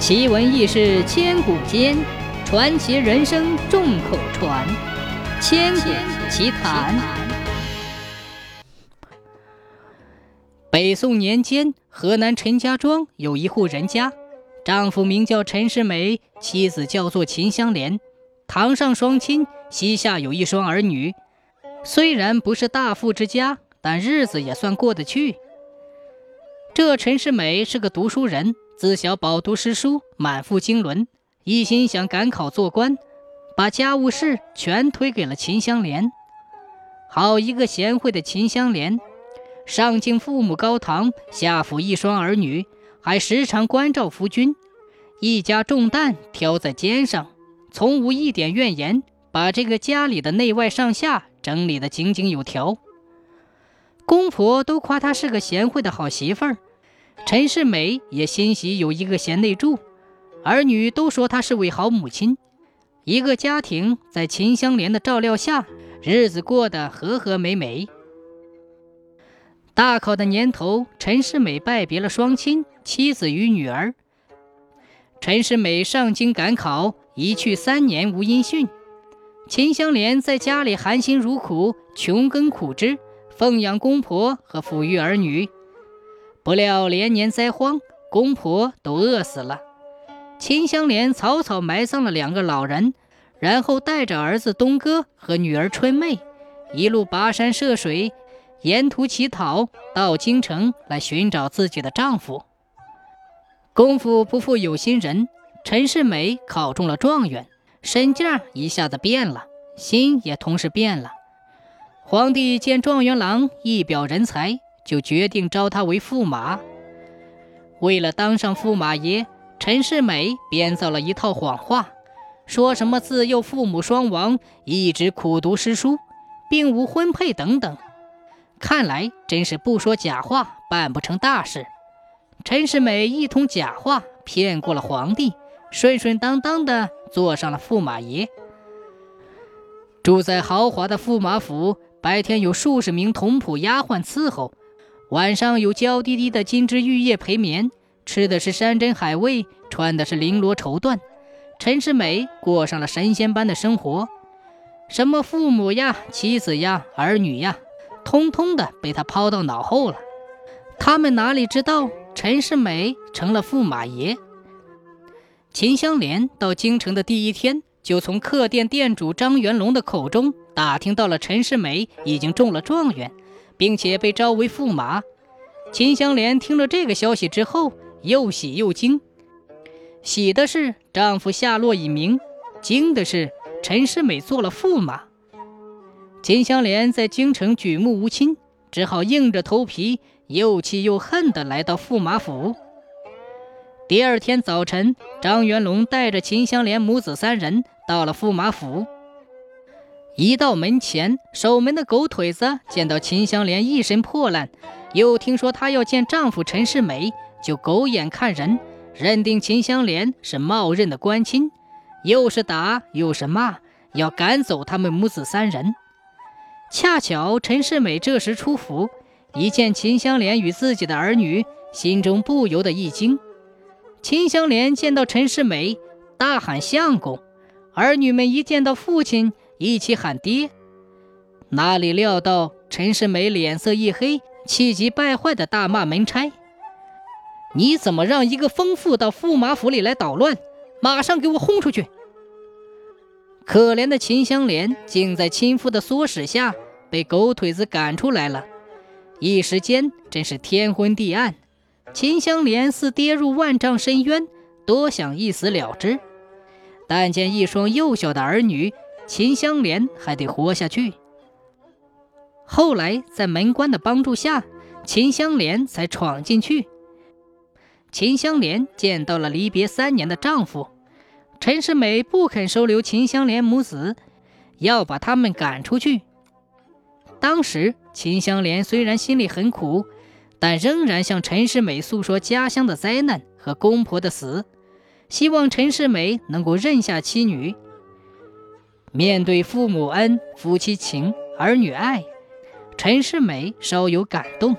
奇闻异事千古间，传奇人生众口传。千古奇谈。北宋年间，河南陈家庄有一户人家，丈夫名叫陈世美，妻子叫做秦香莲，堂上双亲，膝下有一双儿女。虽然不是大富之家，但日子也算过得去。这陈世美是个读书人。自小饱读诗书，满腹经纶，一心想赶考做官，把家务事全推给了秦香莲。好一个贤惠的秦香莲，上敬父母高堂，下抚一双儿女，还时常关照夫君，一家重担挑在肩上，从无一点怨言，把这个家里的内外上下整理得井井有条。公婆都夸她是个贤惠的好媳妇儿。陈世美也欣喜有一个贤内助，儿女都说她是位好母亲。一个家庭在秦香莲的照料下，日子过得和和美美。大考的年头，陈世美拜别了双亲、妻子与女儿。陈世美上京赶考，一去三年无音讯。秦香莲在家里含辛茹苦，穷耕苦织，奉养公婆和抚育儿女。不料连年灾荒，公婆都饿死了。秦香莲草草埋葬了两个老人，然后带着儿子东哥和女儿春妹，一路跋山涉水，沿途乞讨，到京城来寻找自己的丈夫。功夫不负有心人，陈世美考中了状元，身价一下子变了，心也同时变了。皇帝见状元郎一表人才。就决定招他为驸马。为了当上驸马爷，陈世美编造了一套谎话，说什么自幼父母双亡，一直苦读诗书，并无婚配等等。看来真是不说假话办不成大事。陈世美一通假话骗过了皇帝，顺顺当当的做上了驸马爷。住在豪华的驸马府，白天有数十名童仆丫鬟伺候。晚上有娇滴滴的金枝玉叶陪眠，吃的是山珍海味，穿的是绫罗绸缎。陈世美过上了神仙般的生活，什么父母呀、妻子呀、儿女呀，通通的被他抛到脑后了。他们哪里知道，陈世美成了驸马爷。秦香莲到京城的第一天，就从客店店主张元龙的口中打听到了陈世美已经中了状元。并且被招为驸马，秦香莲听了这个消息之后，又喜又惊。喜的是丈夫下落已明，惊的是陈世美做了驸马。秦香莲在京城举目无亲，只好硬着头皮，又气又恨地来到驸马府。第二天早晨，张元龙带着秦香莲母子三人到了驸马府。一到门前，守门的狗腿子见到秦香莲一身破烂，又听说她要见丈夫陈世美，就狗眼看人，认定秦香莲是冒认的官亲，又是打又是骂，要赶走他们母子三人。恰巧陈世美这时出府，一见秦香莲与自己的儿女，心中不由得一惊。秦香莲见到陈世美，大喊相公，儿女们一见到父亲。一起喊爹，哪里料到陈世美脸色一黑，气急败坏的大骂门差：“你怎么让一个疯妇到驸马府里来捣乱？马上给我轰出去！”可怜的秦香莲竟在亲夫的唆使下被狗腿子赶出来了，一时间真是天昏地暗。秦香莲似跌入万丈深渊，多想一死了之，但见一双幼小的儿女。秦香莲还得活下去。后来在门官的帮助下，秦香莲才闯进去。秦香莲见到了离别三年的丈夫，陈世美不肯收留秦香莲母子，要把他们赶出去。当时秦香莲虽然心里很苦，但仍然向陈世美诉说家乡的灾难和公婆的死，希望陈世美能够认下妻女。面对父母恩、夫妻情、儿女爱，陈世美稍有感动。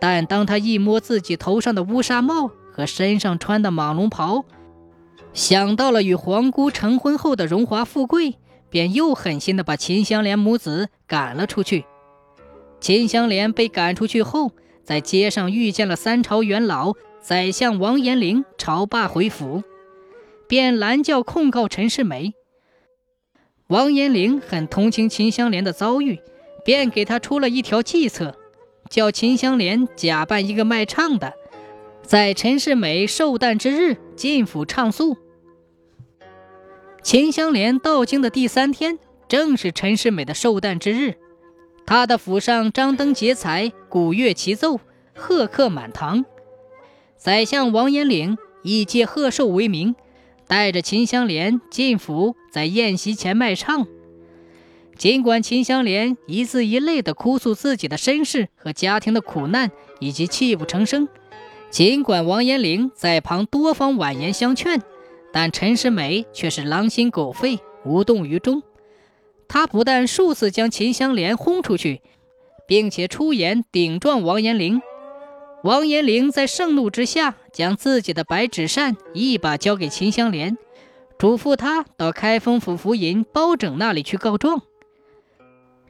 但当他一摸自己头上的乌纱帽和身上穿的蟒龙袍，想到了与皇姑成婚后的荣华富贵，便又狠心的把秦香莲母子赶了出去。秦香莲被赶出去后，在街上遇见了三朝元老宰相王延龄朝罢回府，便拦轿控告陈世美。王延龄很同情秦香莲的遭遇，便给他出了一条计策，叫秦香莲假扮一个卖唱的，在陈世美寿诞之日进府唱诉。秦香莲到京的第三天，正是陈世美的寿诞之日，他的府上张灯结彩，鼓乐齐奏，贺客满堂。宰相王延龄以借贺寿为名。带着秦香莲进府，在宴席前卖唱。尽管秦香莲一字一泪地哭诉自己的身世和家庭的苦难，以及泣不成声；尽管王延龄在旁多方婉言相劝，但陈世美却是狼心狗肺，无动于衷。他不但数次将秦香莲轰出去，并且出言顶撞王延龄。王延龄在盛怒之下，将自己的白纸扇一把交给秦香莲，嘱咐他到开封府府尹包拯那里去告状。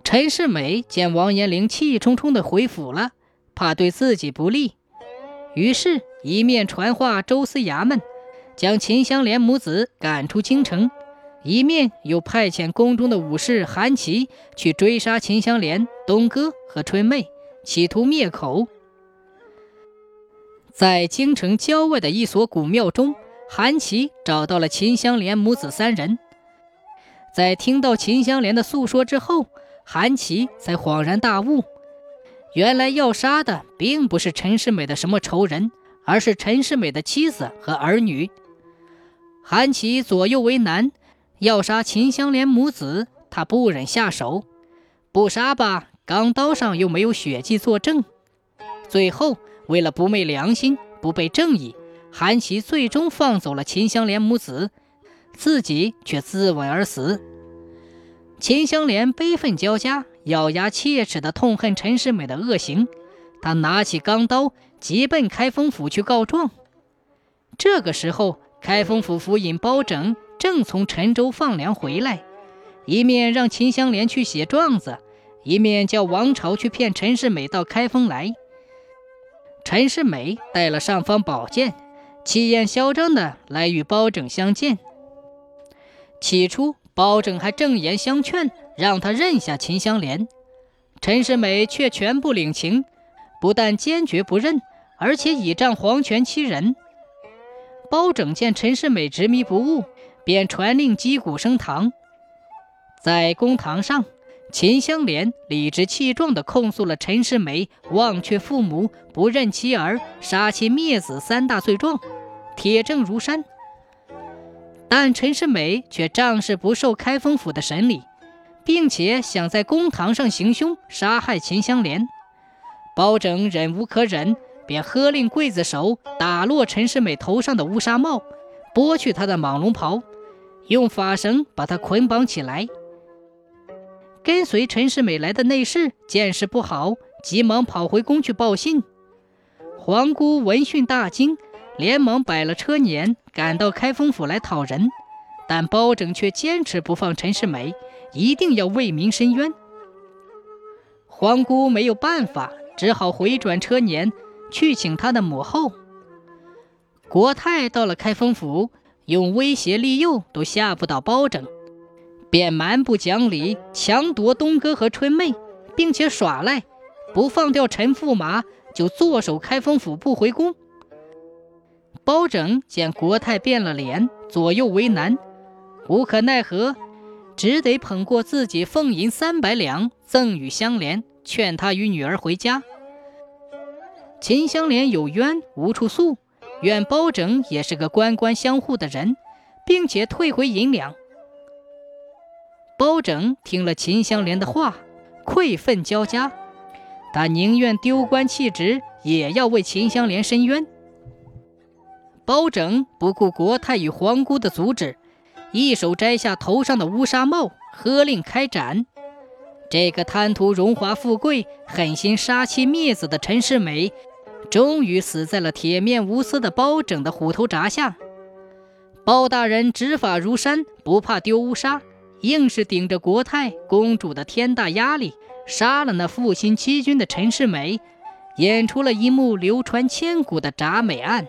陈世美见王延龄气冲冲地回府了，怕对自己不利，于是一面传话周司衙门，将秦香莲母子赶出京城，一面又派遣宫中的武士韩琦去追杀秦香莲、东哥和春妹，企图灭口。在京城郊外的一所古庙中，韩琦找到了秦香莲母子三人。在听到秦香莲的诉说之后，韩琦才恍然大悟，原来要杀的并不是陈世美的什么仇人，而是陈世美的妻子和儿女。韩琦左右为难，要杀秦香莲母子，他不忍下手；不杀吧，钢刀上又没有血迹作证。最后。为了不昧良心、不背正义，韩琦最终放走了秦香莲母子，自己却自刎而死。秦香莲悲愤交加，咬牙切齿地痛恨陈世美的恶行，他拿起钢刀，急奔开封府去告状。这个时候，开封府府尹包拯正从陈州放粮回来，一面让秦香莲去写状子，一面叫王朝去骗陈世美到开封来。陈世美带了尚方宝剑，气焰嚣张的来与包拯相见。起初，包拯还正言相劝，让他认下秦香莲。陈世美却全部领情，不但坚决不认，而且倚仗皇权欺人。包拯见陈世美执迷不悟，便传令击鼓升堂。在公堂上。秦香莲理直气壮地控诉了陈世美忘却父母、不认妻儿、杀妻灭子三大罪状，铁证如山。但陈世美却仗势不受开封府的审理，并且想在公堂上行凶杀害秦香莲。包拯忍无可忍，便喝令刽子手打落陈世美头上的乌纱帽，剥去他的蟒龙袍，用法绳把他捆绑起来。跟随陈世美来的内侍见势不好，急忙跑回宫去报信。皇姑闻讯大惊，连忙摆了车辇，赶到开封府来讨人。但包拯却坚持不放陈世美，一定要为民伸冤。皇姑没有办法，只好回转车辇去请他的母后。国泰到了开封府，用威胁利诱都吓不倒包拯。便蛮不讲理，强夺东哥和春妹，并且耍赖，不放掉陈驸马，就坐守开封府不回宫。包拯见国泰变了脸，左右为难，无可奈何，只得捧过自己俸银三百两赠与香莲，劝他与女儿回家。秦香莲有冤无处诉，怨包拯也是个官官相护的人，并且退回银两。包拯听了秦香莲的话，愧愤交加，他宁愿丢官弃职，也要为秦香莲伸冤。包拯不顾国太与皇姑的阻止，一手摘下头上的乌纱帽，喝令开斩。这个贪图荣华富贵、狠心杀妻灭子的陈世美，终于死在了铁面无私的包拯的虎头铡下。包大人执法如山，不怕丢乌纱，硬是顶着国太公主的天大压力，杀了那负心欺君的陈世美，演出了一幕流传千古的铡美案。